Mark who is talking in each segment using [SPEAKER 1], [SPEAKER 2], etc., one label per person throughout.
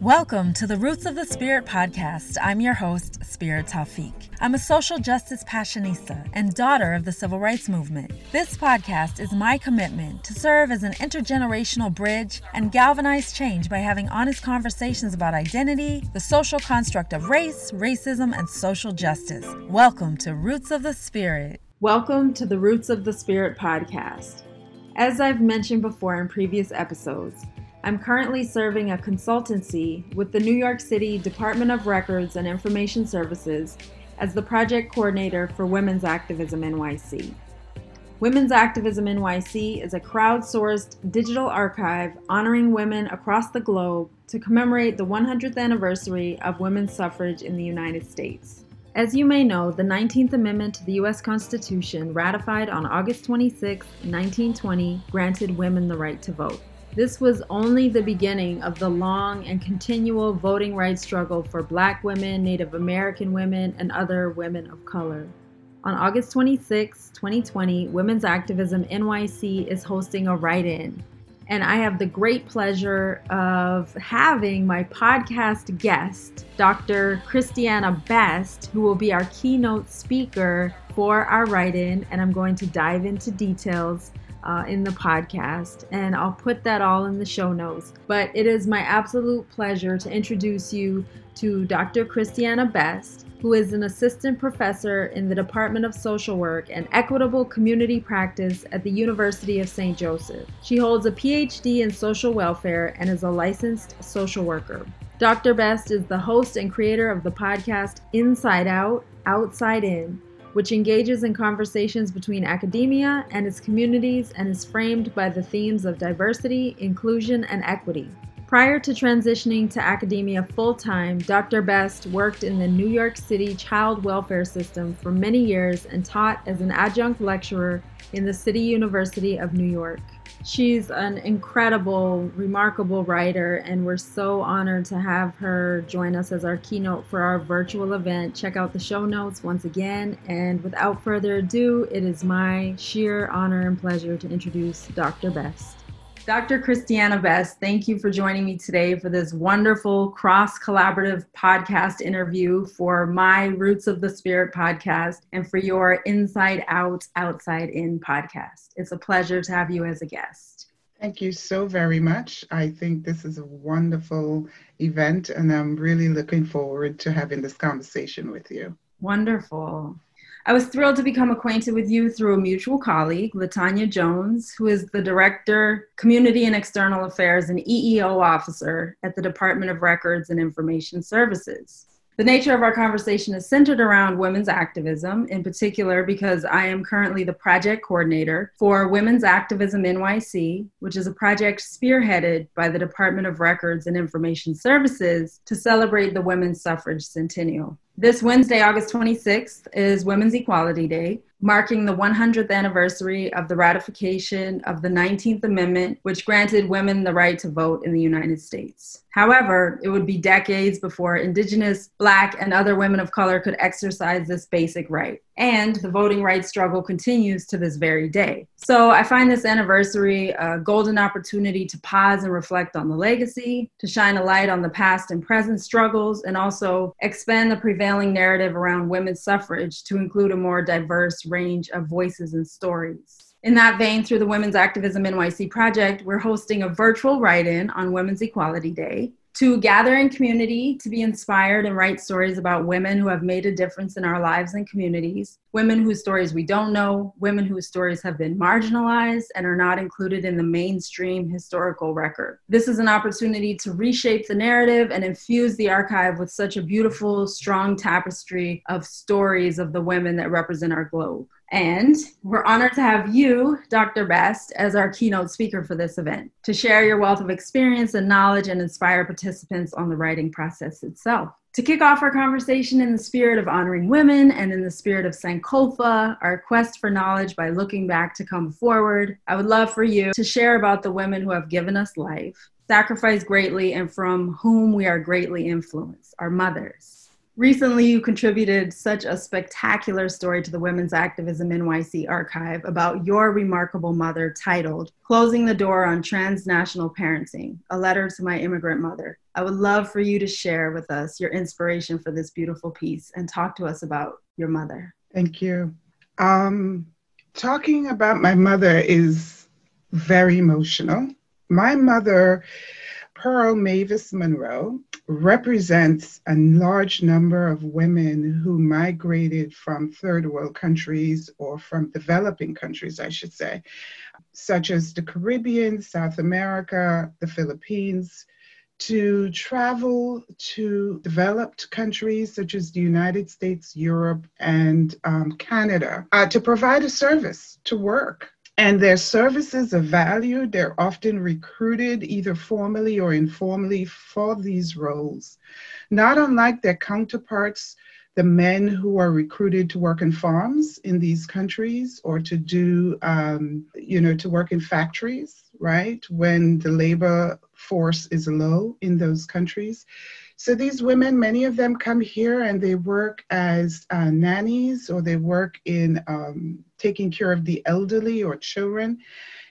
[SPEAKER 1] Welcome to the Roots of the Spirit podcast. I'm your host, Spirit Taufik. I'm a social justice passionista and daughter of the civil rights movement. This podcast is my commitment to serve as an intergenerational bridge and galvanize change by having honest conversations about identity, the social construct of race, racism, and social justice. Welcome to Roots of the Spirit. Welcome to the Roots of the Spirit podcast. As I've mentioned before in previous episodes, I'm currently serving a consultancy with the New York City Department of Records and Information Services as the project coordinator for Women's Activism NYC. Women's Activism NYC is a crowdsourced digital archive honoring women across the globe to commemorate the 100th anniversary of women's suffrage in the United States. As you may know, the 19th Amendment to the U.S. Constitution, ratified on August 26, 1920, granted women the right to vote. This was only the beginning of the long and continual voting rights struggle for black women, Native American women, and other women of color. On August 26, 2020, Women's Activism NYC is hosting a write in. And I have the great pleasure of having my podcast guest, Dr. Christiana Best, who will be our keynote speaker for our write in. And I'm going to dive into details uh, in the podcast, and I'll put that all in the show notes. But it is my absolute pleasure to introduce you to Dr. Christiana Best, who is an assistant professor in the Department of Social Work and Equitable Community Practice at the University of St. Joseph. She holds a PhD in social welfare and is a licensed social worker. Dr. Best is the host and creator of the podcast Inside Out, Outside In which engages in conversations between academia and its communities and is framed by the themes of diversity, inclusion, and equity. Prior to transitioning to academia full time, Dr. Best worked in the New York City child welfare system for many years and taught as an adjunct lecturer in the City University of New York. She's an incredible, remarkable writer, and we're so honored to have her join us as our keynote for our virtual event. Check out the show notes once again. And without further ado, it is my sheer honor and pleasure to introduce Dr. Best. Dr. Christiana Best, thank you for joining me today for this wonderful cross collaborative podcast interview for my Roots of the Spirit podcast and for your Inside Out, Outside In podcast. It's a pleasure to have you as a guest.
[SPEAKER 2] Thank you so very much. I think this is a wonderful event, and I'm really looking forward to having this conversation with you.
[SPEAKER 1] Wonderful. I was thrilled to become acquainted with you through a mutual colleague, Latanya Jones, who is the Director, Community and External Affairs and EEO Officer at the Department of Records and Information Services. The nature of our conversation is centered around women's activism, in particular, because I am currently the project coordinator for Women's Activism NYC, which is a project spearheaded by the Department of Records and Information Services to celebrate the women's suffrage centennial. This Wednesday, August 26th, is Women's Equality Day marking the 100th anniversary of the ratification of the 19th Amendment, which granted women the right to vote in the United States. However, it would be decades before Indigenous, Black, and other women of color could exercise this basic right. And the voting rights struggle continues to this very day. So I find this anniversary a golden opportunity to pause and reflect on the legacy, to shine a light on the past and present struggles, and also expand the prevailing narrative around women's suffrage to include a more diverse range of voices and stories. In that vein, through the Women's Activism NYC project, we're hosting a virtual write in on Women's Equality Day to gather in community, to be inspired and write stories about women who have made a difference in our lives and communities, women whose stories we don't know, women whose stories have been marginalized and are not included in the mainstream historical record. This is an opportunity to reshape the narrative and infuse the archive with such a beautiful, strong tapestry of stories of the women that represent our globe. And we're honored to have you, Dr. Best, as our keynote speaker for this event to share your wealth of experience and knowledge and inspire participants on the writing process itself. To kick off our conversation in the spirit of honoring women and in the spirit of Sankofa, our quest for knowledge by looking back to come forward, I would love for you to share about the women who have given us life, sacrificed greatly, and from whom we are greatly influenced, our mothers. Recently, you contributed such a spectacular story to the Women's Activism NYC archive about your remarkable mother titled Closing the Door on Transnational Parenting A Letter to My Immigrant Mother. I would love for you to share with us your inspiration for this beautiful piece and talk to us about your mother.
[SPEAKER 2] Thank you. Um, talking about my mother is very emotional. My mother Pearl Mavis Monroe represents a large number of women who migrated from third world countries or from developing countries, I should say, such as the Caribbean, South America, the Philippines, to travel to developed countries such as the United States, Europe, and um, Canada uh, to provide a service to work and their services are valued. They're often recruited either formally or informally for these roles. Not unlike their counterparts, the men who are recruited to work in farms in these countries or to do, um, you know, to work in factories, right? When the labor force is low in those countries. So these women, many of them come here and they work as uh, nannies or they work in um, taking care of the elderly or children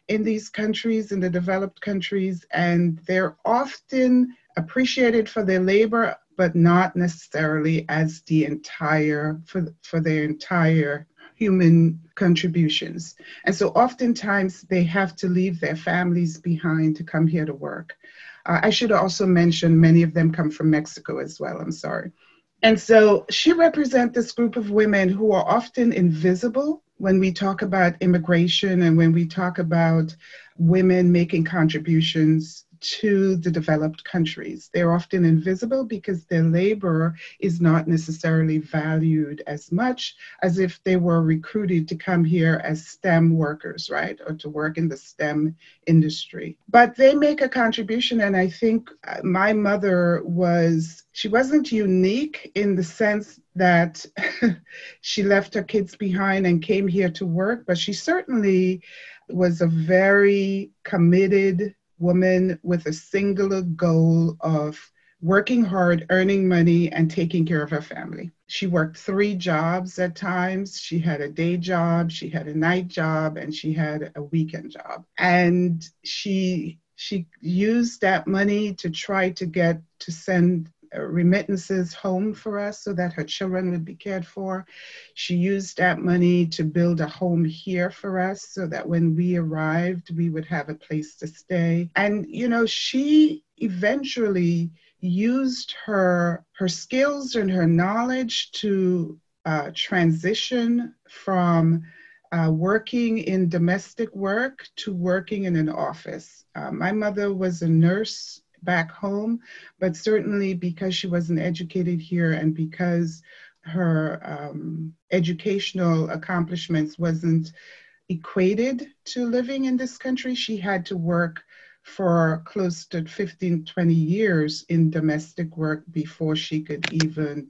[SPEAKER 2] in these countries, in the developed countries, and they're often appreciated for their labor, but not necessarily as the entire, for, for their entire human contributions. And so oftentimes they have to leave their families behind to come here to work. Uh, I should also mention many of them come from Mexico as well. I'm sorry. And so she represents this group of women who are often invisible when we talk about immigration and when we talk about women making contributions to the developed countries. They're often invisible because their labor is not necessarily valued as much as if they were recruited to come here as STEM workers, right? Or to work in the STEM industry. But they make a contribution, and I think uh, my mother was, she wasn't unique in the sense that she left her kids behind and came here to work, but she certainly was a very committed woman with a singular goal of working hard, earning money, and taking care of her family. She worked three jobs at times. She had a day job, she had a night job, and she had a weekend job. And she she used that money to try to get to send remittances home for us so that her children would be cared for. She used that money to build a home here for us so that when we arrived, we would have a place to stay. And, you know, she eventually used her her skills and her knowledge to uh, transition from uh, working in domestic work to working in an office. Uh, my mother was a nurse back home, but certainly because she wasn't educated here and because her um, educational accomplishments wasn't equated to living in this country, she had to work for close to 15, 20 years in domestic work before she could even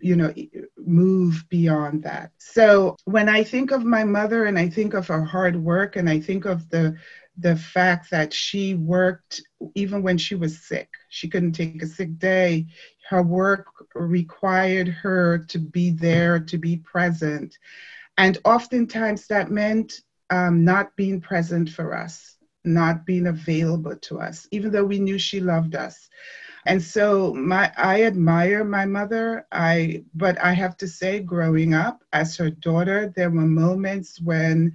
[SPEAKER 2] you know move beyond that. So when i think of my mother and i think of her hard work and i think of the the fact that she worked even when she was sick. She couldn't take a sick day. Her work required her to be there, to be present. And oftentimes that meant um, not being present for us, not being available to us, even though we knew she loved us. And so my I admire my mother. I but I have to say, growing up as her daughter, there were moments when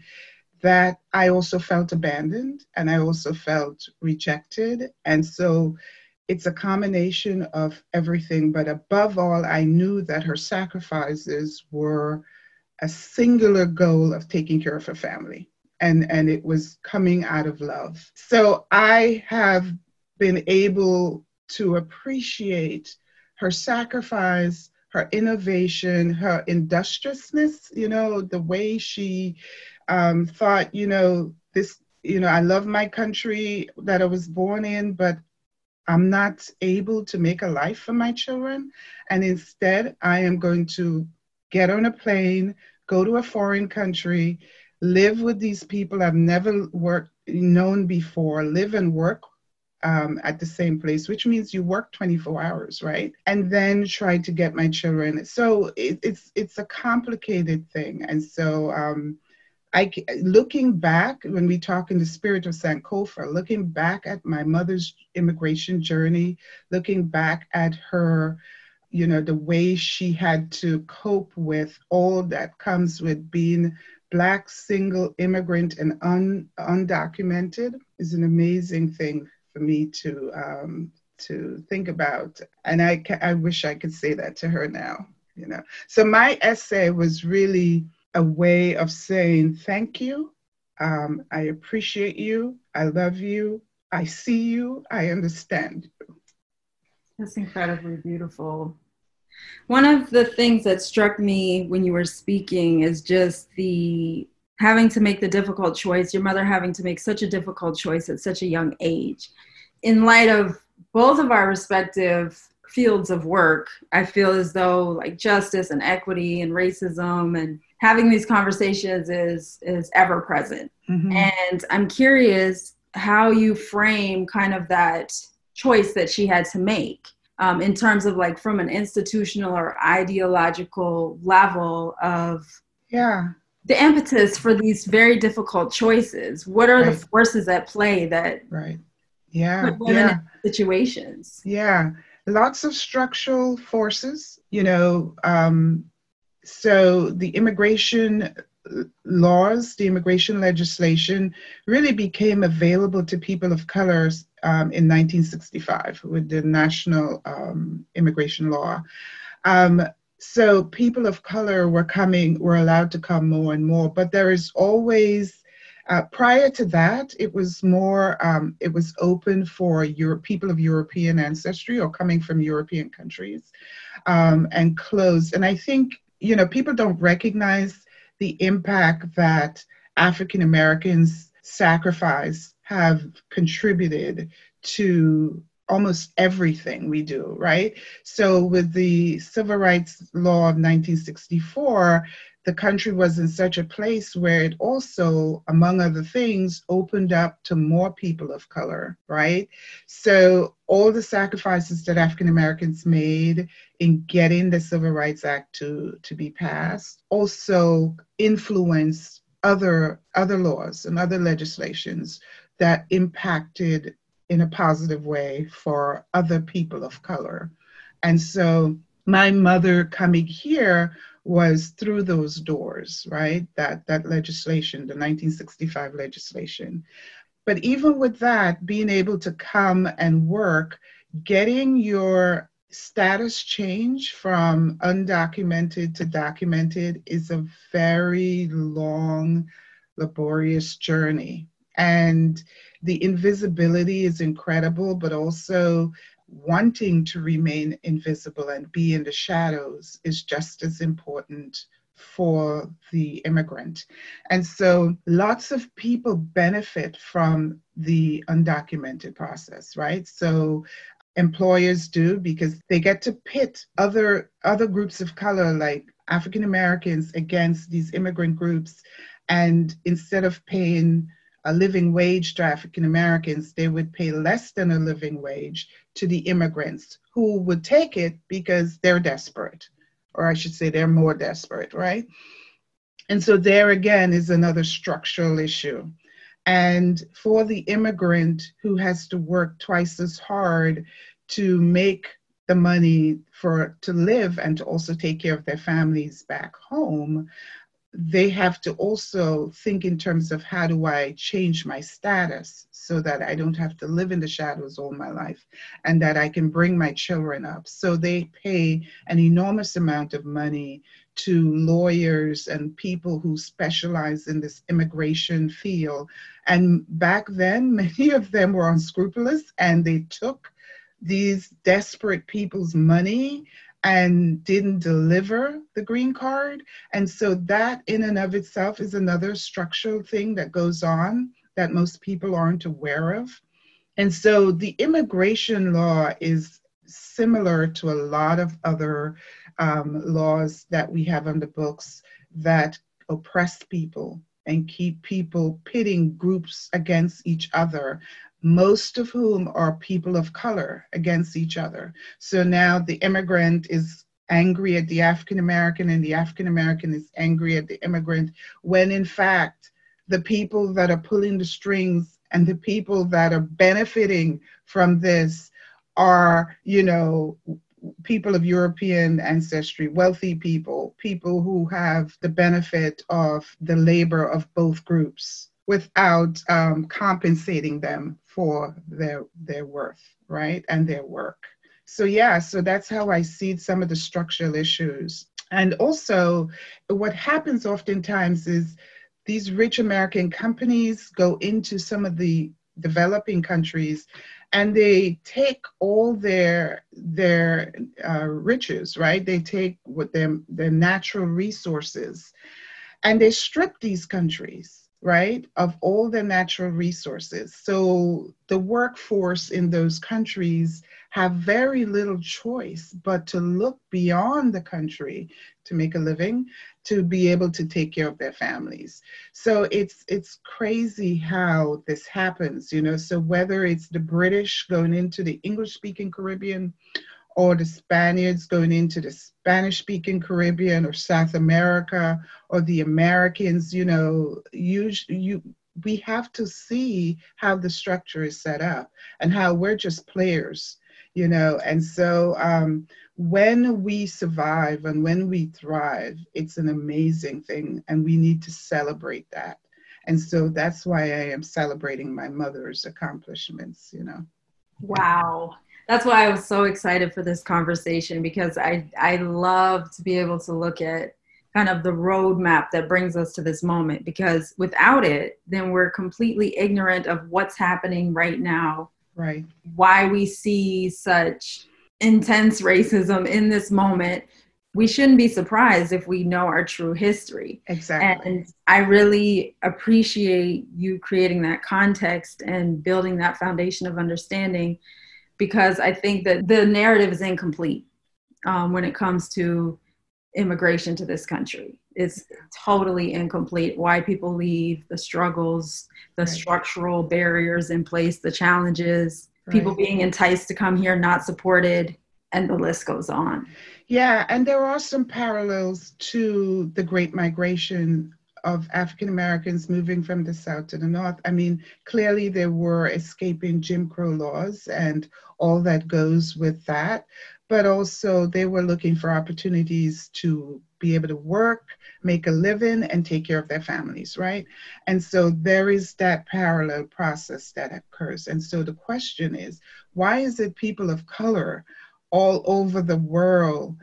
[SPEAKER 2] that I also felt abandoned and I also felt rejected. And so it's a combination of everything. But above all, I knew that her sacrifices were a singular goal of taking care of her family. And, and it was coming out of love. So I have been able to appreciate her sacrifice, her innovation, her industriousness, you know, the way she um, thought, you know, this, you know, I love my country that I was born in, but I'm not able to make a life for my children. And instead, I am going to get on a plane, go to a foreign country, live with these people I've never worked, known before, live and work um, at the same place, which means you work 24 hours, right? And then try to get my children. So it, it's it's a complicated thing, and so. Um, I, looking back when we talk in the spirit of Sankofa, looking back at my mother's immigration journey, looking back at her, you know, the way she had to cope with all that comes with being black single immigrant and un, undocumented is an amazing thing for me to um, to think about. And I I wish I could say that to her now. You know, so my essay was really a way of saying thank you. Um, I appreciate you. I love you. I see you. I understand you.
[SPEAKER 1] That's incredibly beautiful. One of the things that struck me when you were speaking is just the having to make the difficult choice, your mother having to make such a difficult choice at such a young age. In light of both of our respective fields of work, I feel as though like justice and equity and racism and having these conversations is is ever present. Mm-hmm. And I'm curious how you frame kind of that choice that she had to make um, in terms of like from an institutional or ideological level of
[SPEAKER 2] yeah
[SPEAKER 1] the impetus for these very difficult choices what are right. the forces at play that
[SPEAKER 2] right yeah
[SPEAKER 1] put women yeah. in situations
[SPEAKER 2] yeah lots of structural forces you know um, so the immigration laws, the immigration legislation really became available to people of color um, in 1965 with the national um, immigration law. Um, so people of color were coming, were allowed to come more and more, but there is always uh, prior to that, it was more, um, it was open for Euro- people of European ancestry or coming from European countries um, and closed. And I think you know, people don't recognize the impact that African Americans' sacrifice have contributed to almost everything we do, right? So, with the Civil Rights Law of 1964, the country was in such a place where it also, among other things, opened up to more people of color, right? So all the sacrifices that African Americans made in getting the Civil Rights Act to, to be passed also influenced other other laws and other legislations that impacted in a positive way for other people of color. And so my mother coming here was through those doors, right? That that legislation, the 1965 legislation. But even with that, being able to come and work, getting your status change from undocumented to documented is a very long, laborious journey. And the invisibility is incredible, but also wanting to remain invisible and be in the shadows is just as important for the immigrant. And so lots of people benefit from the undocumented process, right? So employers do because they get to pit other other groups of color like African Americans against these immigrant groups and instead of paying a living wage to African Americans, they would pay less than a living wage to the immigrants who would take it because they're desperate, or I should say, they're more desperate, right? And so, there again is another structural issue. And for the immigrant who has to work twice as hard to make the money for to live and to also take care of their families back home, they have to also think in terms of how do I change my status so that I don't have to live in the shadows all my life and that I can bring my children up. So they pay an enormous amount of money to lawyers and people who specialize in this immigration field. And back then, many of them were unscrupulous and they took these desperate people's money and didn't deliver the green card. And so that in and of itself is another structural thing that goes on that most people aren't aware of. And so the immigration law is similar to a lot of other um, laws that we have on the books that oppress people and keep people pitting groups against each other most of whom are people of color against each other. So now the immigrant is angry at the African American and the African American is angry at the immigrant, when in fact, the people that are pulling the strings and the people that are benefiting from this are, you know, people of European ancestry, wealthy people, people who have the benefit of the labor of both groups without um, compensating them for their their worth, right, and their work. So yeah, so that's how I see some of the structural issues. And also, what happens oftentimes is these rich American companies go into some of the developing countries and they take all their their uh, riches right they take what their their natural resources and they strip these countries right of all their natural resources. So the workforce in those countries have very little choice but to look beyond the country to make a living to be able to take care of their families. So it's it's crazy how this happens you know. So whether it's the british going into the english speaking caribbean or the spaniards going into the spanish speaking caribbean or south america or the americans you know you you we have to see how the structure is set up and how we're just players you know? And so um, when we survive and when we thrive it's an amazing thing and we need to celebrate that. And so that's why i am celebrating my mother's accomplishments you know?
[SPEAKER 1] Wow that's why i was so excited for this conversation because i i love to be able to look at kind of the roadmap that brings us to this moment because without it then we're completely ignorant of what's happening right now.
[SPEAKER 2] Right.
[SPEAKER 1] Why we see such intense racism in this moment. We shouldn't be surprised if we know our true history.
[SPEAKER 2] Exactly.
[SPEAKER 1] And i really appreciate you creating that context and building that foundation of understanding because i think that the narrative is incomplete um, when it comes to immigration to this country it's totally incomplete why people leave the struggles the right. structural barriers in place the challenges right. people being enticed to come here not supported and the list goes on
[SPEAKER 2] yeah and there are some parallels to the great migration of African Americans moving from the South to the North. I mean, clearly they were escaping Jim Crow laws and all that goes with that, but also they were looking for opportunities to be able to work, make a living, and take care of their families, right? And so there is that parallel process that occurs. And so the question is why is it people of color all over the world?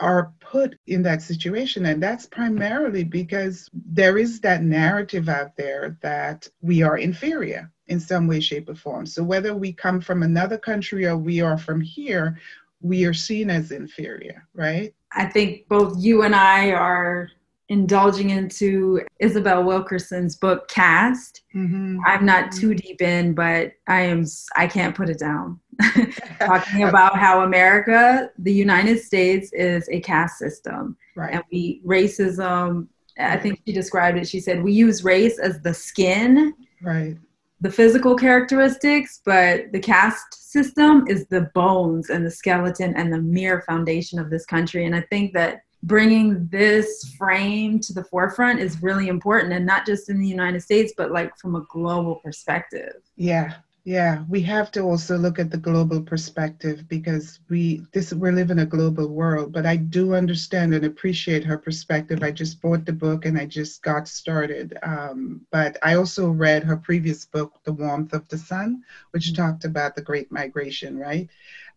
[SPEAKER 2] Are put in that situation. And that's primarily because there is that narrative out there that we are inferior in some way, shape, or form. So whether we come from another country or we are from here, we are seen as inferior, right?
[SPEAKER 1] I think both you and I are indulging into Isabel Wilkerson's book Caste. Mm-hmm. I'm not too deep in, but I am I can't put it down. Talking about how America, the United States is a caste system.
[SPEAKER 2] Right.
[SPEAKER 1] And we racism, I think she described it, she said we use race as the skin.
[SPEAKER 2] Right
[SPEAKER 1] the physical characteristics, but the caste system is the bones and the skeleton and the mere foundation of this country. And I think that bringing this frame to the forefront is really important and not just in the United States, but like from a global perspective.
[SPEAKER 2] Yeah, yeah, we have to also look at the global perspective because we this we live in a global world. But I do understand and appreciate her perspective. I just bought the book and I just got started. Um, but I also read her previous book, The Warmth of the Sun, which mm-hmm. talked about the Great Migration, right?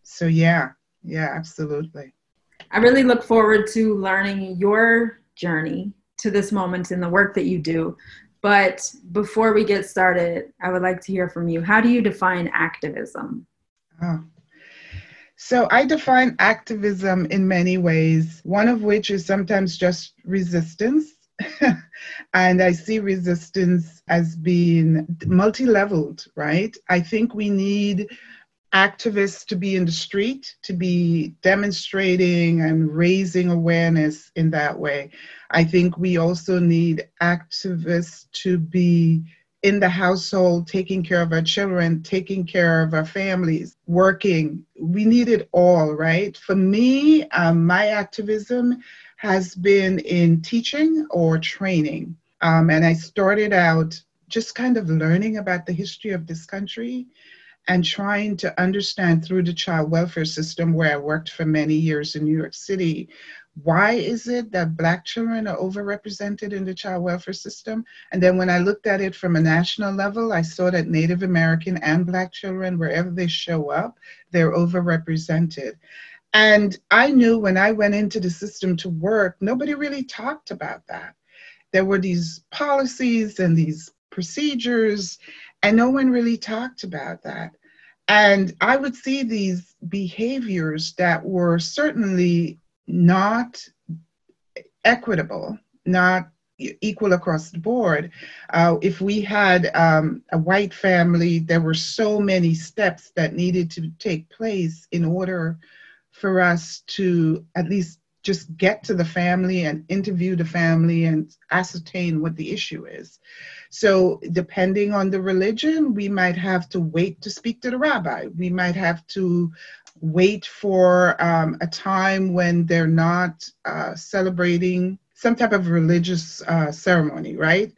[SPEAKER 2] So yeah, yeah, absolutely.
[SPEAKER 1] I really look forward to learning your journey to this moment in the work that you do. But before we get started, I would like to hear from you. How do you define activism? Oh.
[SPEAKER 2] So I define activism in many ways, one of which is sometimes just resistance. and I see resistance as being multi leveled, right? I think we need activists to be in the street, to be demonstrating and raising awareness in that way. I think we also need activists to be in the household, taking care of our children, taking care of our families, working. We need it all, right? For me, um, my activism has been in teaching or training. Um, and I started out just kind of learning about the history of this country and trying to understand through the child welfare system where I worked for many years in New York City why is it that black children are overrepresented in the child welfare system? And then when i looked at it from a national level i saw that native american and black children wherever they show up they're overrepresented. And i knew when i went into the system to work nobody really talked about that. There were these policies and these procedures and no one really talked about that and i would see these behaviors that were certainly not equitable, not equal across the board. Uh, if we had um, a white family, there were so many steps that needed to take place in order for us to at least just get to the family and interview the family and ascertain what the issue is. So, depending on the religion, we might have to wait to speak to the rabbi. We might have to wait for um, a time when they're not uh, celebrating some type of religious uh, ceremony, right?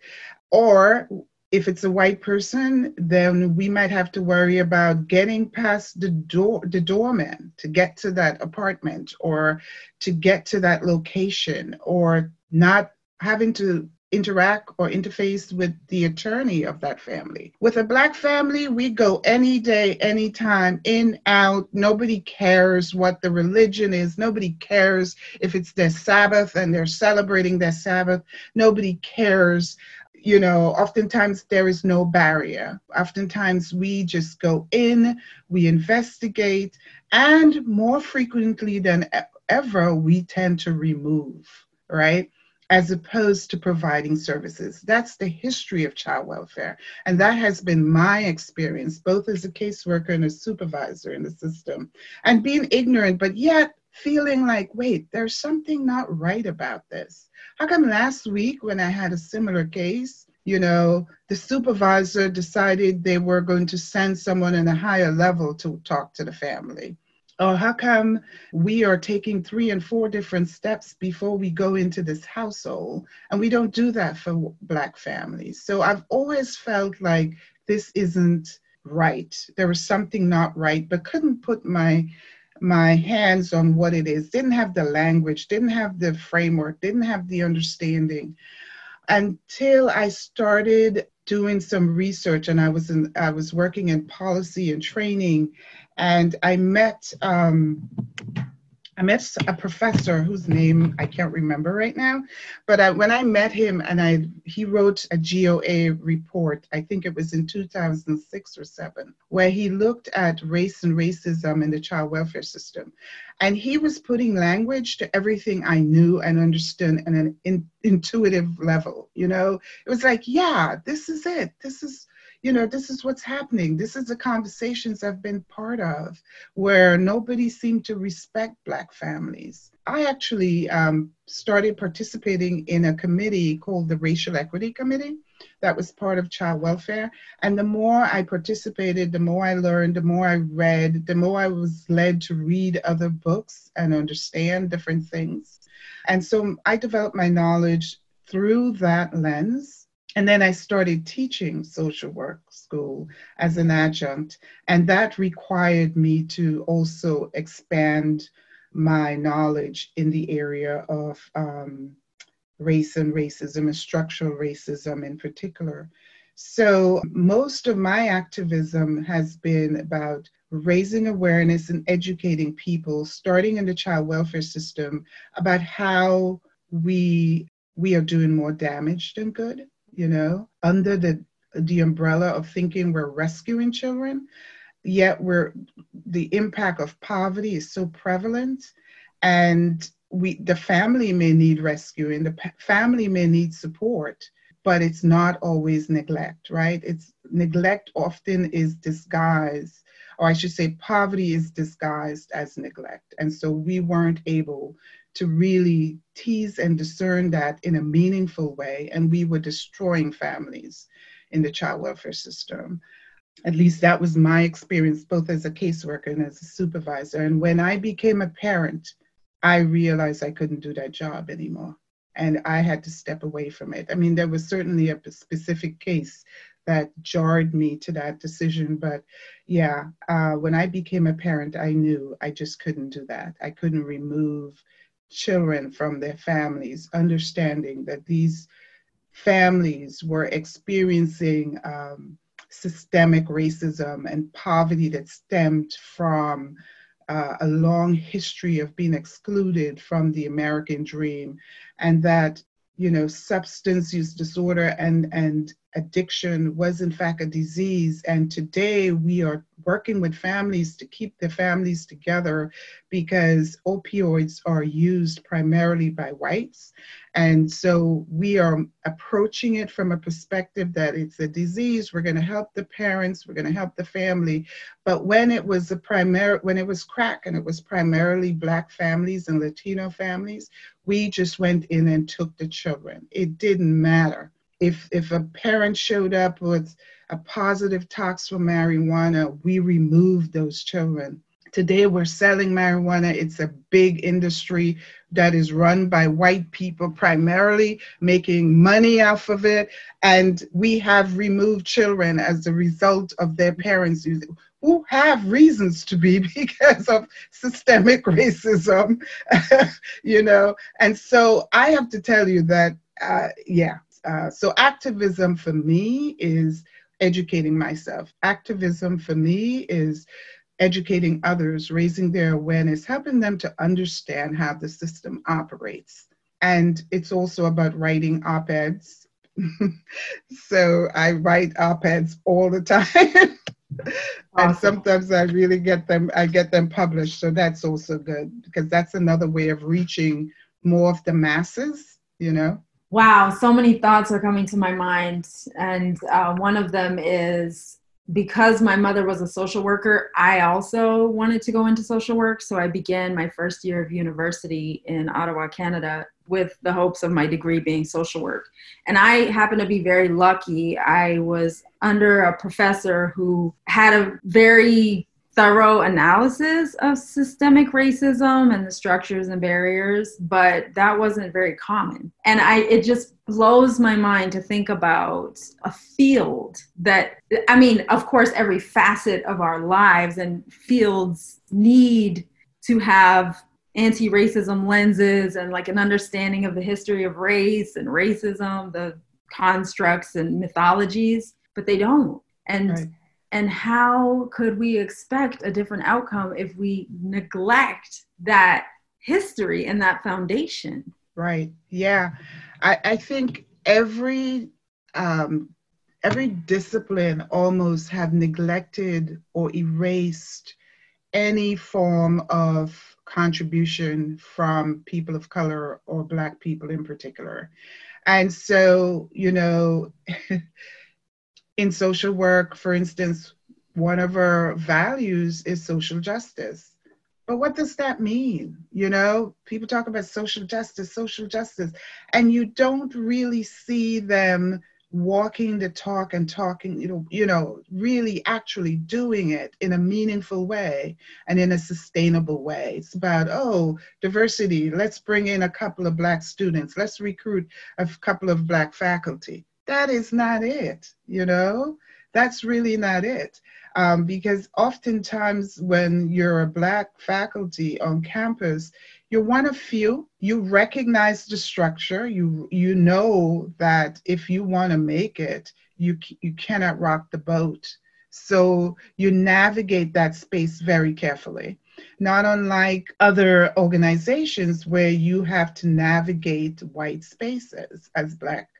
[SPEAKER 2] Or if it's a white person, then we might have to worry about getting past the door, the doorman to get to that apartment, or to get to that location, or not having to interact or interface with the attorney of that family. With a black family, we go any day, anytime, in, out. Nobody cares what the religion is. Nobody cares if it's their Sabbath and they're celebrating their Sabbath. Nobody cares. You know, oftentimes there is no barrier. Oftentimes we just go in, we investigate, and more frequently than ever, we tend to remove, right? as opposed to providing services. That's the history of child welfare. And that has been my experience, both as a caseworker and a supervisor in the system. And being ignorant, but yet feeling like, wait, there's something not right about this. How come last week, when I had a similar case, you know, the supervisor decided they were going to send someone in a higher level to talk to the family? Oh, how come we are taking three and four different steps before we go into this household? And we don't do that for Black families. So I've always felt like this isn't right. There was something not right, but couldn't put my my hands on what it is. Didn't have the language didn't have the framework didn't have the understanding until i started doing some research and i was in i was working in policy and training and I met um, I met a professor whose name I can't remember right now, but I, when I met him and I he wrote a GOA report, I think it was in 2006 or 7, where he looked at race and racism in the child welfare system. And he was putting language to everything I knew and understood on an in, intuitive level, you know? It was like, yeah, this is it. This is you know, this is what's happening. This is the conversations I've been part of where nobody seemed to respect Black families. I actually um, started participating in a committee called the Racial Equity Committee that was part of child welfare. And the more I participated, the more I learned, the more I read, the more I was led to read other books and understand different things. And so I developed my knowledge through that lens and then I started teaching social work school as an adjunct, and that required me to also expand my knowledge in the area of um, race and racism and structural racism in particular. So, most of my activism has been about raising awareness and educating people, starting in the child welfare system, about how we we are doing more damage than good you know, under the the umbrella of thinking we're rescuing children, yet we're the impact of poverty is so prevalent and we the family may need rescuing, the family may need support, but it's not always neglect, right? It's neglect often is disguised, or I should say poverty is disguised as neglect. And so we weren't able to really tease and discern that in a meaningful way, and we were destroying families in the child welfare system. At least that was my experience, both as a caseworker and as a supervisor. And when I became a parent, I realized I couldn't do that job anymore. And I had to step away from it. I mean, there was certainly a specific case that jarred me to that decision. But yeah, uh, when I became a parent, I knew I just couldn't do that. I couldn't remove children from their families, understanding that these families were experiencing um, systemic racism and poverty that stemmed from uh, a long history of being excluded from the American dream, and that you know substance use disorder and and addiction was in fact a disease. And today we are working with families to keep the families together because opioids are used primarily by whites. And so we are approaching it from a perspective that it's a disease. We're going to help the parents, we're going to help the family. But when it was a primary, when it was crack and it was primarily Black families and Latino families, we just went in and took the children. It didn't matter if if a parent showed up with a positive tox for marijuana, we removed those children. Today we're selling marijuana. It's a big industry that is run by white people primarily, making money off of it. And we have removed children as a result of their parents using who have reasons to be because of systemic racism, you know. And so I have to tell you that, uh, yeah, uh, so activism for me is educating myself. Activism for me is educating others, raising their awareness, helping them to understand how the system operates. And it's also about writing op eds. so I write op eds all the time. Awesome. and sometimes I really get them, I get them published. So that's also good because that's another way of reaching more of the masses, you know.
[SPEAKER 1] Wow, so many thoughts are coming to my mind. And uh, one of them is because my mother was a social worker, I also wanted to go into social work. So I began my first year of university in Ottawa, Canada, with the hopes of my degree being social work. And I happen to be very lucky. I was under a professor who had a very thorough analysis of systemic racism and the structures and barriers but that wasn't very common. And i it just blows my mind to think about a field that i mean of course every facet of our lives and fields need to have anti-racism lenses and like an understanding of the history of race and racism the constructs and mythologies but they don't. And right and how could we expect a different outcome if we neglect that history and that foundation?
[SPEAKER 2] Right yeah. I, I think every um, every discipline almost have neglected or erased any form of contribution from people of color or black people in particular. And so you know in social work, for instance, one of our values is social justice. But what does that mean? You know, people talk about social justice, social justice, and you don't really see them walking the talk and talking, you know, you know, really actually doing it in a meaningful way and in a sustainable way. It's about, oh, diversity, let's bring in a couple of black students, let's recruit a couple of black faculty that is not it, you know? That's really not it. Um, because oftentimes when you're a Black faculty on campus, you're one of few. You recognize the structure. You you know that if you want to make it, you you cannot rock the boat. So you navigate that space very carefully. Not unlike other organizations where you have to navigate white spaces as Black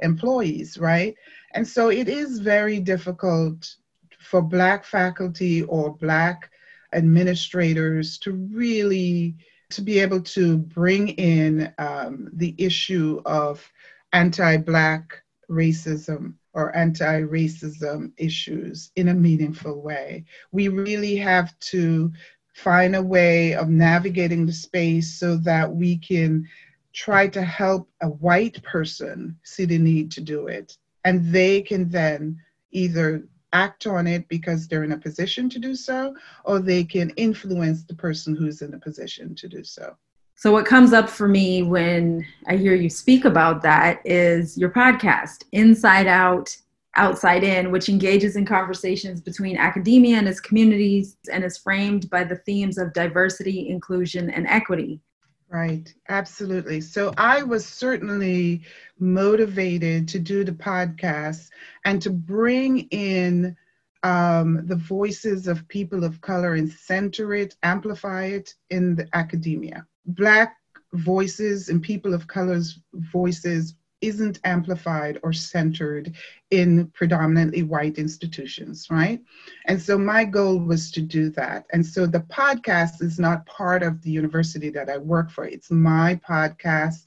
[SPEAKER 2] employees, right? And so it is very difficult for Black faculty or Black administrators to really to be able to bring in um, the issue of anti-Black racism or anti-racism issues in a meaningful way. We really have to find a way of navigating the space so that we can try to help a white person see the need to do it and they can then either act on it because they're in a position to do so, or they can influence the person who's in a position to do so.
[SPEAKER 1] So, what comes up for me when I hear you speak about that is your podcast, Inside Out, Outside In, which engages in conversations between academia and its communities and is framed by the themes of diversity, inclusion, and equity.
[SPEAKER 2] Right, absolutely. So I was certainly motivated to do the podcast and to bring in um, the voices of people of color and center it, amplify it in the academia. Black voices and people of color's voices isn't amplified or centered in predominantly white institutions, right? And so my goal was to do that. And so the podcast is not part of the university that I work for, it's my podcast,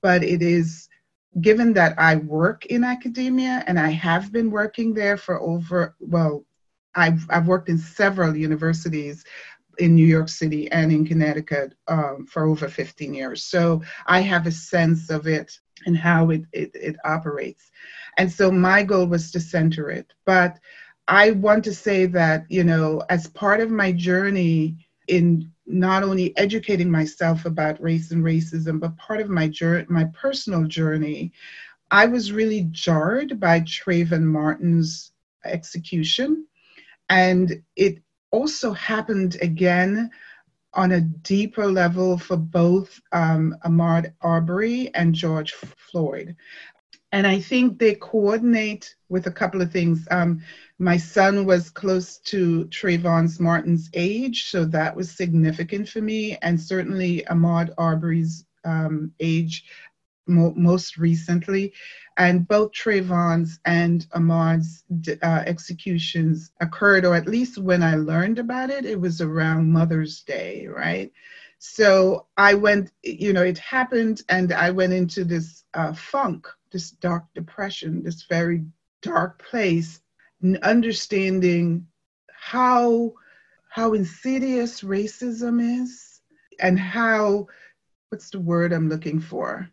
[SPEAKER 2] but it is given that I work in academia and I have been working there for over, well, I've, I've worked in several universities in New York City and in Connecticut um, for over 15 years. So I have a sense of it and how it, it, it operates. And so my goal was to center it. But I want to say that, you know, as part of my journey in not only educating myself about race and racism, but part of my journey, my personal journey, I was really jarred by Trayvon Martin's execution. And it also happened again on a deeper level for both um, Ahmaud Arbery and George Floyd. And I think they coordinate with a couple of things. Um, my son was close to Trayvon's Martin's age, so that was significant for me. And certainly Ahmaud Arbery's um, age mo- most recently and both Trayvon's and Ahmaud's uh, executions occurred, or at least when I learned about it, it was around Mother's Day, right? So I went, you know, it happened, and I went into this uh, funk, this dark depression, this very dark place, understanding how how insidious racism is, and how what's the word I'm looking for?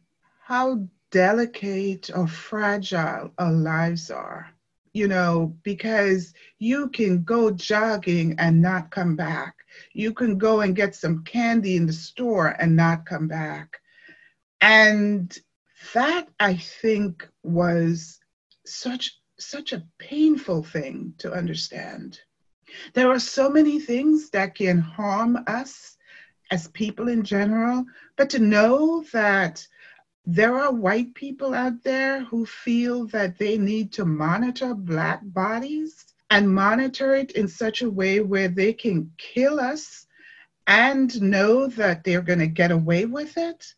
[SPEAKER 2] How delicate or fragile our lives are, you know, because you can go jogging and not come back. You can go and get some candy in the store and not come back. And that I think was such such a painful thing to understand. There are so many things that can harm us as people in general, but to know that there are white people out there who feel that they need to monitor Black bodies and monitor it in such a way where they can kill us and know that they're going to get away with it.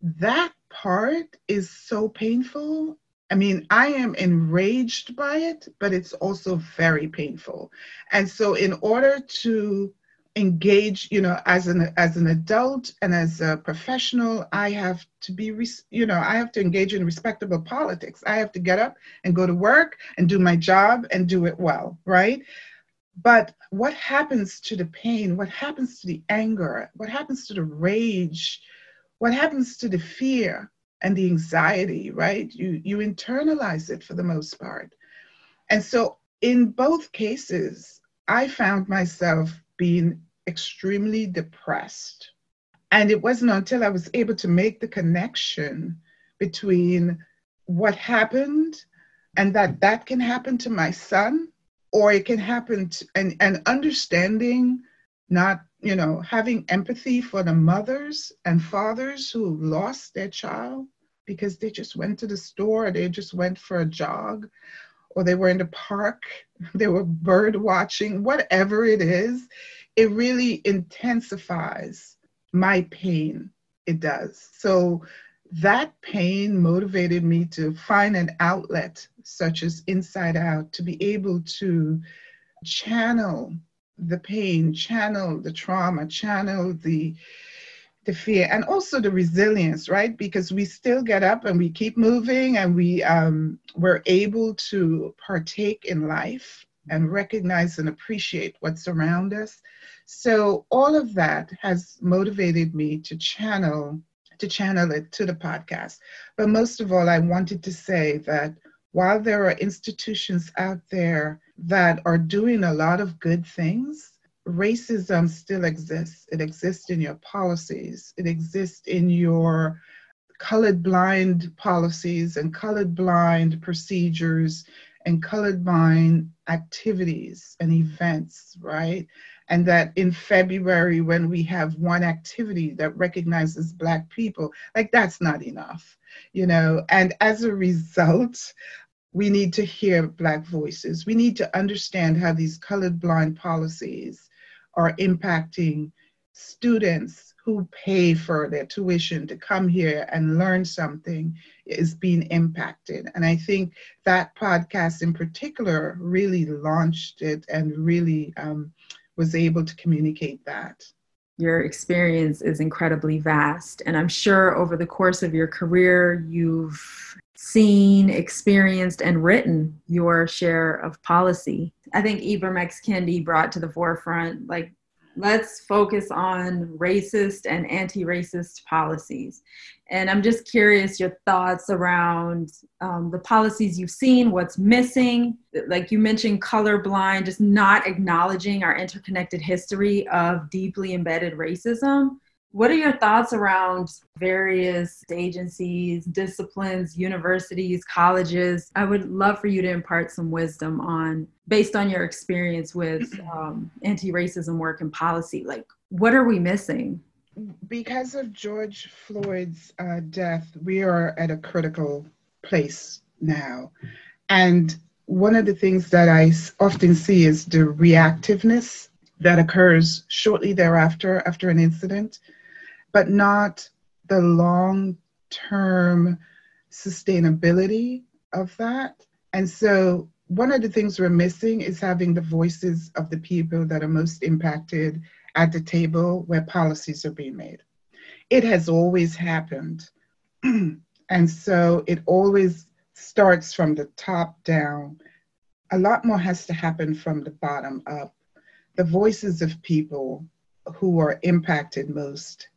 [SPEAKER 2] That part is so painful. I mean, I am enraged by it, but it's also very painful. And so, in order to engage you know as an as an adult and as a professional i have to be you know i have to engage in respectable politics. I have to get up and go to work and do my job and do it well right? But what happens to the pain? What happens to the anger? What happens to the rage? What happens to the fear and the anxiety right? You you internalize it for the most part. And so in both cases i found myself being extremely depressed. And it wasn't until I was able to make the connection between what happened and that that can happen to my son or it can happen to, and, and understanding not you know having empathy for the mothers and fathers who lost their child because they just went to the store they just went for a jog or they were in the park they were bird watching whatever it is it really intensifies my pain. It does. So that pain motivated me to find an outlet such as Inside Out to be able to channel the pain, channel the trauma, channel the the fear and also the resilience right because we still get up and we keep moving and we um, we're able to partake in life and recognize and appreciate what's around us so all of that has motivated me to channel to channel it to the podcast. But most of all, I wanted to say that while there are institutions out there that are doing a lot of good things, racism still exists. It exists in your policies, it exists in your colored blind policies and colored blind procedures and colored blind activities and events, right? And that in February, when we have one activity that recognizes Black people, like that's not enough, you know? And as a result, we need to hear Black voices. We need to understand how these colored blind policies are impacting students who pay for their tuition to come here and learn something is being impacted. And I think that podcast in particular really launched it and really um, was able to communicate that.
[SPEAKER 1] Your experience is incredibly vast. And I'm sure over the course of your career, you've seen, experienced, and written your share of policy. I think Ibram X. Kendi brought to the forefront like let's focus on racist and anti-racist policies. And i'm just curious your thoughts around um, the policies you've seen what's missing. Like you mentioned colorblind just not acknowledging our interconnected history of deeply embedded racism what are your thoughts around various agencies, disciplines, universities, colleges? I would love for you to impart some wisdom on, based on your experience with um, anti racism work and policy. Like, what are we missing?
[SPEAKER 2] Because of George Floyd's uh, death, we are at a critical place now. And one of the things that I often see is the reactiveness that occurs shortly thereafter, after an incident but not the long term sustainability of that. And so, one of the things we're missing is having the voices of the people that are most impacted at the table where policies are being made. It has always happened. and so, it always starts from the top down. A lot more has to happen from the bottom up. The voices of people who are impacted most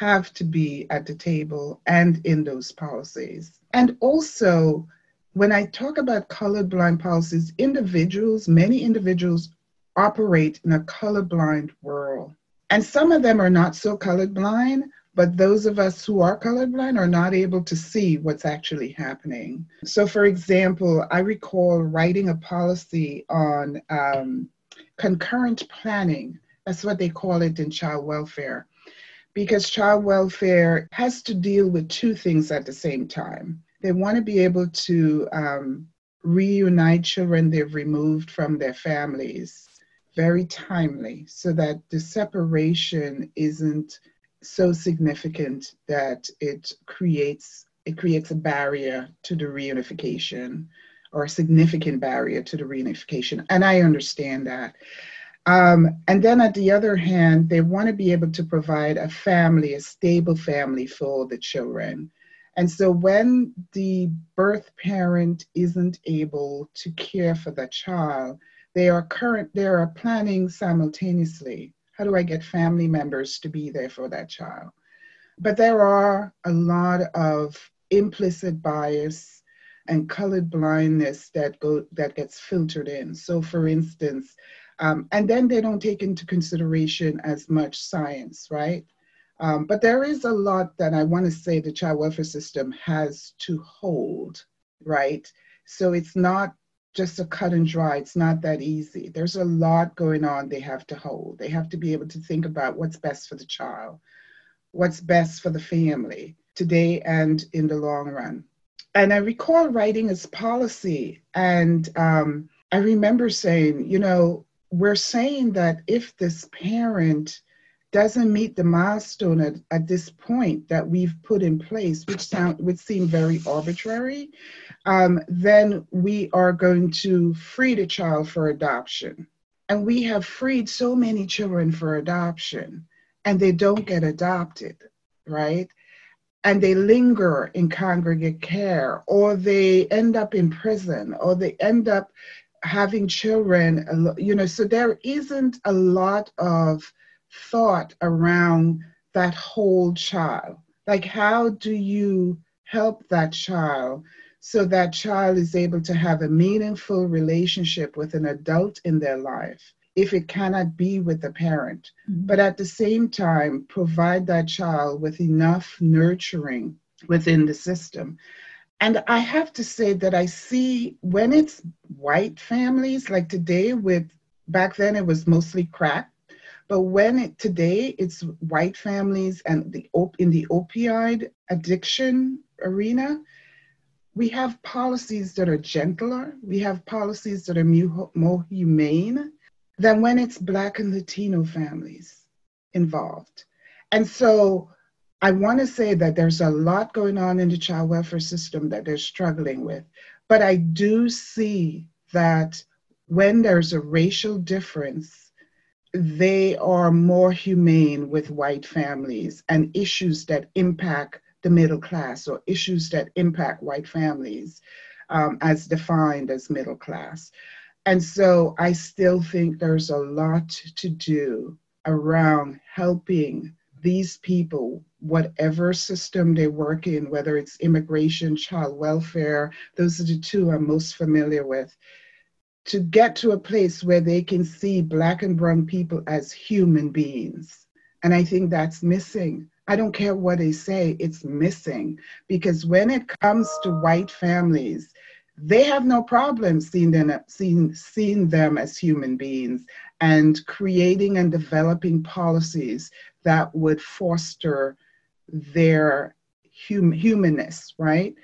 [SPEAKER 2] have to be at the table and in those policies. And also, when I talk about colorblind policies, individuals, many individuals operate in a colorblind world. And some of them are not so colorblind, but those of us who are colorblind are not able to see what's actually happening. So, for example, I recall writing a policy on um, concurrent planning. That's what they call it in child welfare because child welfare has to deal with two things at the same time. They want to be able to um, reunite children they've removed from their families very timely so that the separation isn't so significant that it creates it creates a barrier to the reunification or a significant barrier to the reunification and i understand that um, and then at the other hand, they want to be able to provide a family, a stable family for the children. And so when the birth parent isn't able to care for the child, they are current they are planning simultaneously. How do I get family members to be there for that child? But there are a lot of implicit bias and colored blindness that go that gets filtered in. So for instance, um, and then they don't take into consideration as much science, right? Um, but there is a lot that I want to say the child welfare system has to hold, right? So it's not just a cut and dry, it's not that easy. There's a lot going on they have to hold. They have to be able to think about what's best for the child, what's best for the family today and in the long run. And I recall writing this policy, and um, I remember saying, you know, we're saying that if this parent doesn't meet the milestone at, at this point that we've put in place, which sound would seem very arbitrary, um, then we are going to free the child for adoption. And we have freed so many children for adoption, and they don't get adopted, right? And they linger in congregate care, or they end up in prison, or they end up having children, you know, so there isn't a lot of thought around that whole child. Like, how do you help that child so that child is able to have a meaningful relationship with an adult in their life if it cannot be with the parent. Mm-hmm. But at the same time, provide that child with enough nurturing within the system. And I have to say that I see when it's white families, like today with back then it was mostly crack, but when it, today it's white families and the op, in the opioid addiction arena, we have policies that are gentler. We have policies that are more humane than when it's Black and Latino families involved. And so I want to say that there's a lot going on in the child welfare system that they're struggling with. But I do see that when there's a racial difference, they are more humane with white families and issues that impact the middle class or issues that impact white families um, as defined as middle class. And so I still think there's a lot to do around helping these people, whatever system they work in, whether it's immigration, child welfare, those are the two I'm most familiar with, to get to a place where they can see Black and Brown people as human beings. And I think that's missing. I don't care what they say, it's missing. Because when it comes to white families, they have no problem seeing them, seeing, seeing them as human beings and creating and developing policies that would foster their hum, humanness, right?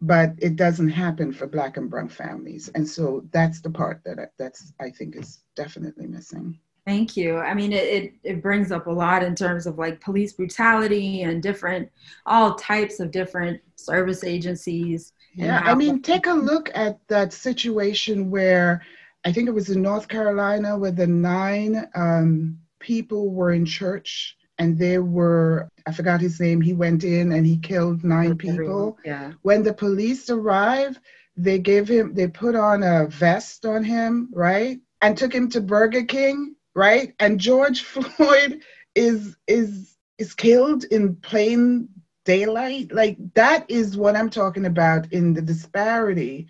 [SPEAKER 2] But it doesn't happen for Black and Brown families, and so that's the part that I, that's I think is definitely missing.
[SPEAKER 1] Thank you. I mean, it, it, brings up a lot in terms of like police brutality and different, all types of different service agencies
[SPEAKER 2] yeah, I mean, take a look at that situation where I think it was in North Carolina where the nine um, people were in church and there were, I forgot his name, he went in and he killed nine people.
[SPEAKER 1] Yeah.
[SPEAKER 2] When the police arrived, they gave him, they put on a vest on him, right? And took him to Burger King, right? And George Floyd is, is, is killed in plain daylight. Like that is what I'm talking about in the disparity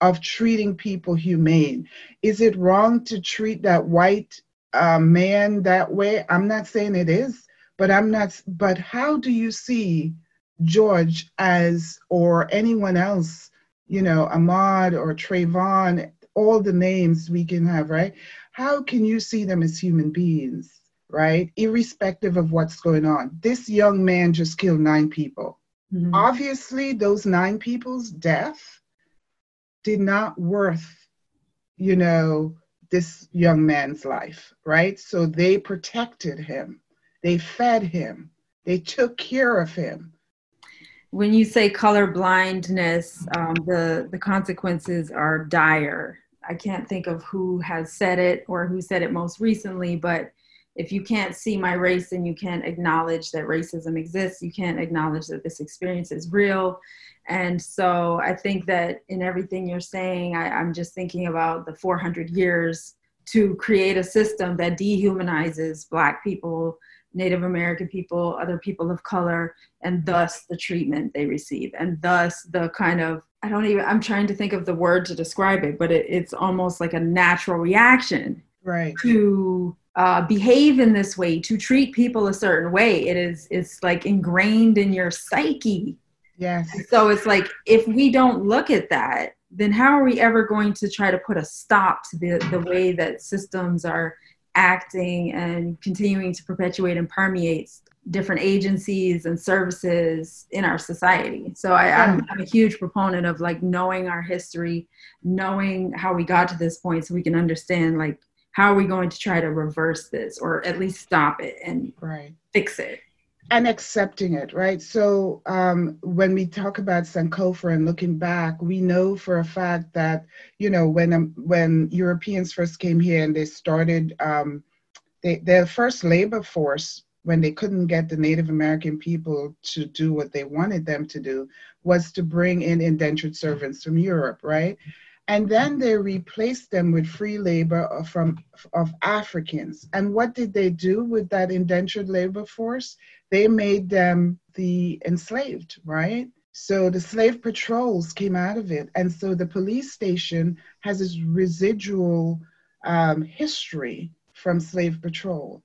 [SPEAKER 2] of treating people humane. Is it wrong to treat that white uh, man that way? I'm not saying it is, but I'm not. But how do you see George as or anyone else? You know, Ahmaud or Trayvon, all the names we can have, right? How can you see them as human beings? right? Irrespective of what's going on. This young man just killed nine people. Mm-hmm. Obviously, those nine people's death did not worth, you know, this young man's life, right? So they protected him, they fed him, they took care of him.
[SPEAKER 1] When you say color blindness, um, the the consequences are dire. I can't think of who has said it or who said it most recently, but if you can't see my race and you can't acknowledge that racism exists, you can't acknowledge that this experience is real. And so I think that in everything you're saying, I, I'm just thinking about the 400 years to create a system that dehumanizes Black people, Native American people, other people of color, and thus the treatment they receive, and thus the kind of I don't even I'm trying to think of the word to describe it, but it, it's almost like a natural reaction
[SPEAKER 2] right.
[SPEAKER 1] to uh, behave in this way, to treat people a certain way. It is it's like ingrained in your psyche.
[SPEAKER 2] Yes.
[SPEAKER 1] So it's like if we don't look at that, then how are we ever going to try to put a stop to the, the way that systems are acting and continuing to perpetuate and permeate different agencies and services in our society. So I, am a huge proponent of like knowing our history, knowing how we got to this point so we can understand like how are we going to try to reverse this or at least stop it and
[SPEAKER 2] right.
[SPEAKER 1] fix it?
[SPEAKER 2] And accepting it, right? So um, when we talk about Sankofa and looking back, we know for a fact that you know when um, when Europeans first came here and they started um, they, their first labor force when they couldn't get the Native American people to do what they wanted them to do was to bring in indentured servants from Europe, right? And then they replaced them with free labor of, from of Africans. And what did they do with that indentured labor force? They made them the enslaved, right? So the slave patrols came out of it. And so the police station has this residual um, history from slave patrol.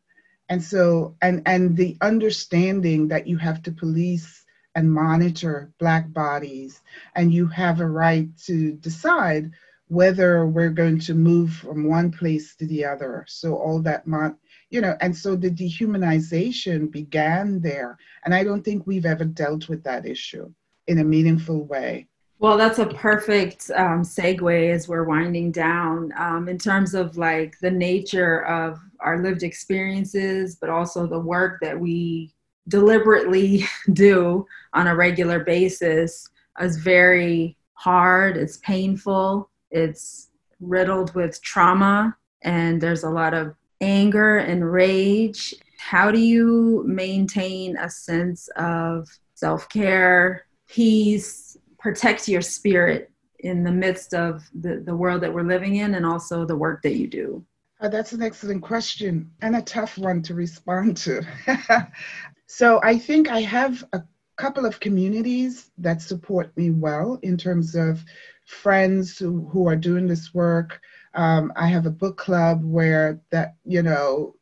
[SPEAKER 2] And so, and, and the understanding that you have to police and monitor Black bodies, and you have a right to decide whether we're going to move from one place to the other. So all that, mon- you know, and so the dehumanization began there. And I don't think we've ever dealt with that issue in a meaningful way.
[SPEAKER 1] Well, that's a perfect um, segue as we're winding down um, in terms of like the nature of our lived experiences, but also the work that we deliberately do on a regular basis is very hard, it's painful, it's riddled with trauma, and there's a lot of anger and rage. How do you maintain a sense of self care, peace, protect your spirit in the midst of the, the world that we're living in and also the work that you do?
[SPEAKER 2] Oh, that's an excellent question and a tough one to respond to. so I think I have a couple of communities that support me well in terms of friends who, who are doing this work. Um, I have a book club where that, you know,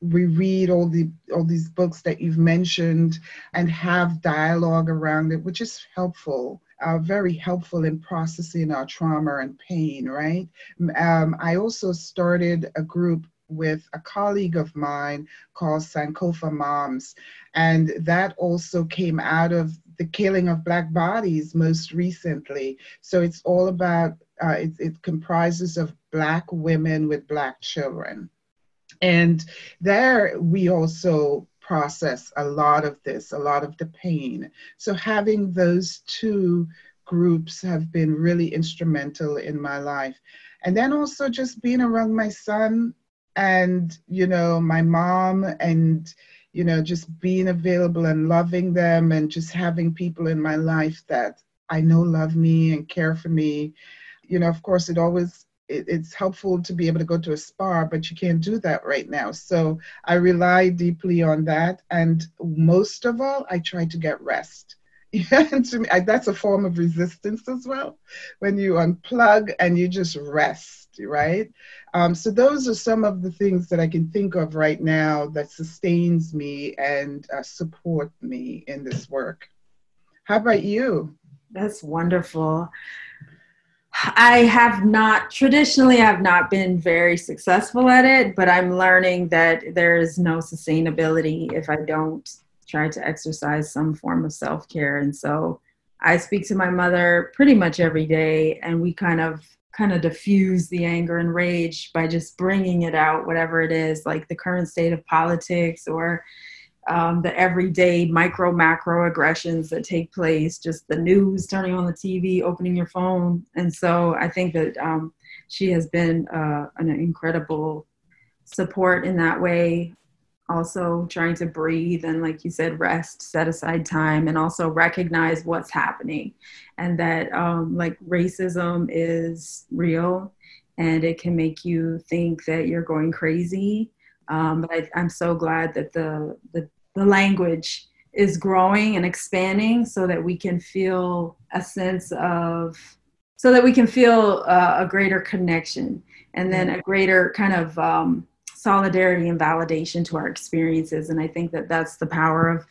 [SPEAKER 2] we read all the all these books that you've mentioned and have dialogue around it, which is helpful. Uh, very helpful in processing our trauma and pain, right? Um, I also started a group with a colleague of mine called Sankofa Moms. And that also came out of the killing of Black bodies most recently. So it's all about, uh, it, it comprises of Black women with Black children. And there we also process a lot of this, a lot of the pain. So having those two groups have been really instrumental in my life. And then also just being around my son and you know my mom and you know just being available and loving them and just having people in my life that i know love me and care for me. You know of course it always it, it's helpful to be able to go to a spa but you can't do that right now. So i rely deeply on that. And most of all i try to get rest and to me, that's a form of resistance as well. When you unplug and you just rest, right? Um, so those are some of the things that I can think of right now that sustains me and uh, support me in this work. How about you?
[SPEAKER 1] That's wonderful. I have not traditionally I've not been very successful at it, but I'm learning that there is no sustainability if I don't try to exercise some form of self care. And so I speak to my mother pretty much every day, and we kind of kind of diffuse the anger and rage by just bringing it out, whatever it is, like the current state of politics or um, the everyday micro macro aggressions that take place, just the news, turning on the TV, opening your phone. And so I think that um, she has been uh, an incredible support in that way also trying to breathe and like you said rest set aside time and also recognize what's happening. And that um, like racism is real and it can make you think that you're going crazy. Um, but I, am so glad that the, the the language is growing and expanding so that we can feel a sense of so that we can feel uh, a greater connection. And then a greater kind of um, solidarity and validation to our experiences. And i think that that's the power of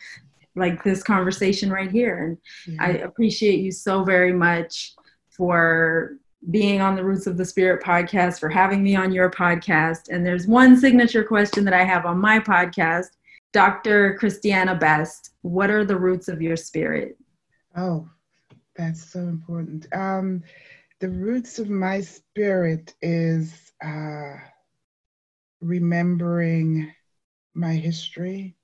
[SPEAKER 1] like this conversation right here. And yeah. i appreciate you so very much for being on the roots of the spirit podcast for having me on your podcast. And there's one signature question that i have on my podcast. Dr christiana best what are the roots of your spirit?
[SPEAKER 2] Oh that's so important. Um the roots of my spirit is uh remembering my history,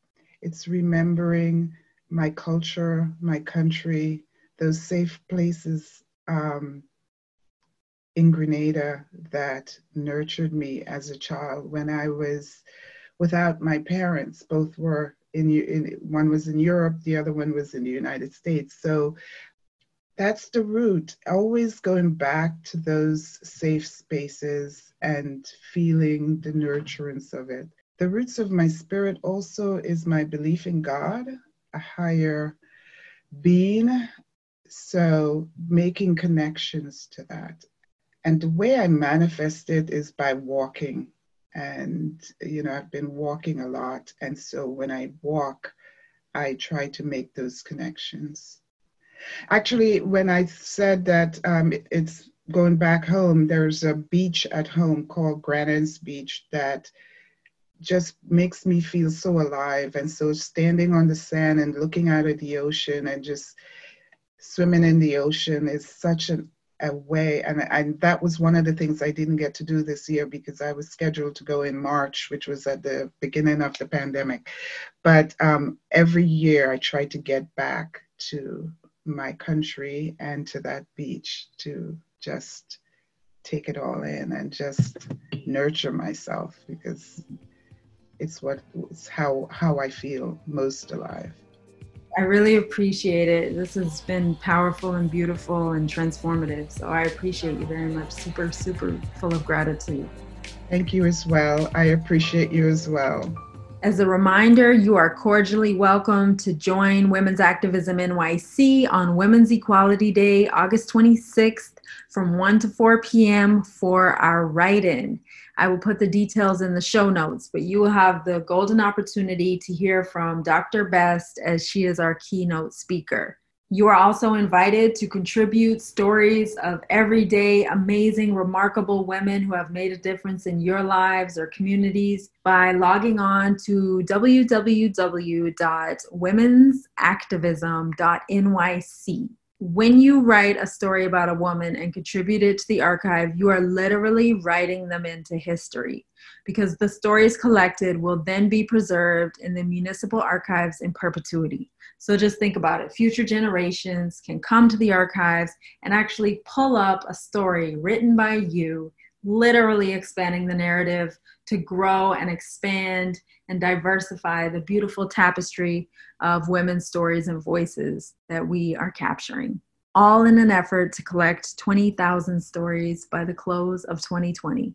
[SPEAKER 2] it's remembering my culture, my country, those safe places um, in Grenada that nurtured me as a child when I was without my parents. Both were in, in one was in Europe, the other one was in the United States. So that's the root, always going back to those safe spaces and feeling the nurturance of it. The roots of my spirit also is my belief in God, a higher being, So making connections to that. And the way I manifest it is by walking. And, you know, I've been walking a lot. And so when I walk, I try to make those connections. Actually, when I said that um, it, it's going back home, there's a beach at home called Grand Anse Beach that just makes me feel so alive. And so standing on the sand and looking out at the ocean and just swimming in the ocean is such an, a way. And, and that was one of the things I didn't get to do this year because I was scheduled to go in March, which was at the beginning of the pandemic. But um, every year I try to get back to my country and to that beach to just take it all in and just nurture myself because it's what it's how how I feel most alive.
[SPEAKER 1] I really appreciate it. This has been powerful and beautiful and transformative. So I appreciate you very much. Super, super full of gratitude.
[SPEAKER 2] Thank you as well. I appreciate you as well.
[SPEAKER 1] As a reminder, you are cordially welcome to join Women's Activism NYC on Women's Equality Day, August 26th from 1 to 4 p.m. for our write in. I will put the details in the show notes, but you will have the golden opportunity to hear from Dr. Best as she is our keynote speaker. You are also invited to contribute stories of everyday, amazing, remarkable women who have made a difference in your lives or communities by logging on to www.womensactivism.nyc. When you write a story about a woman and contribute it to the archive, you are literally writing them into history because the stories collected will then be preserved in the municipal archives in perpetuity. So just think about it. Future generations can come to the archives and actually pull up a story written by you, literally expanding the narrative to grow and expand and diversify the beautiful tapestry of women's stories and voices that we are capturing. All in an effort to collect 20,000 stories by the close of 2020.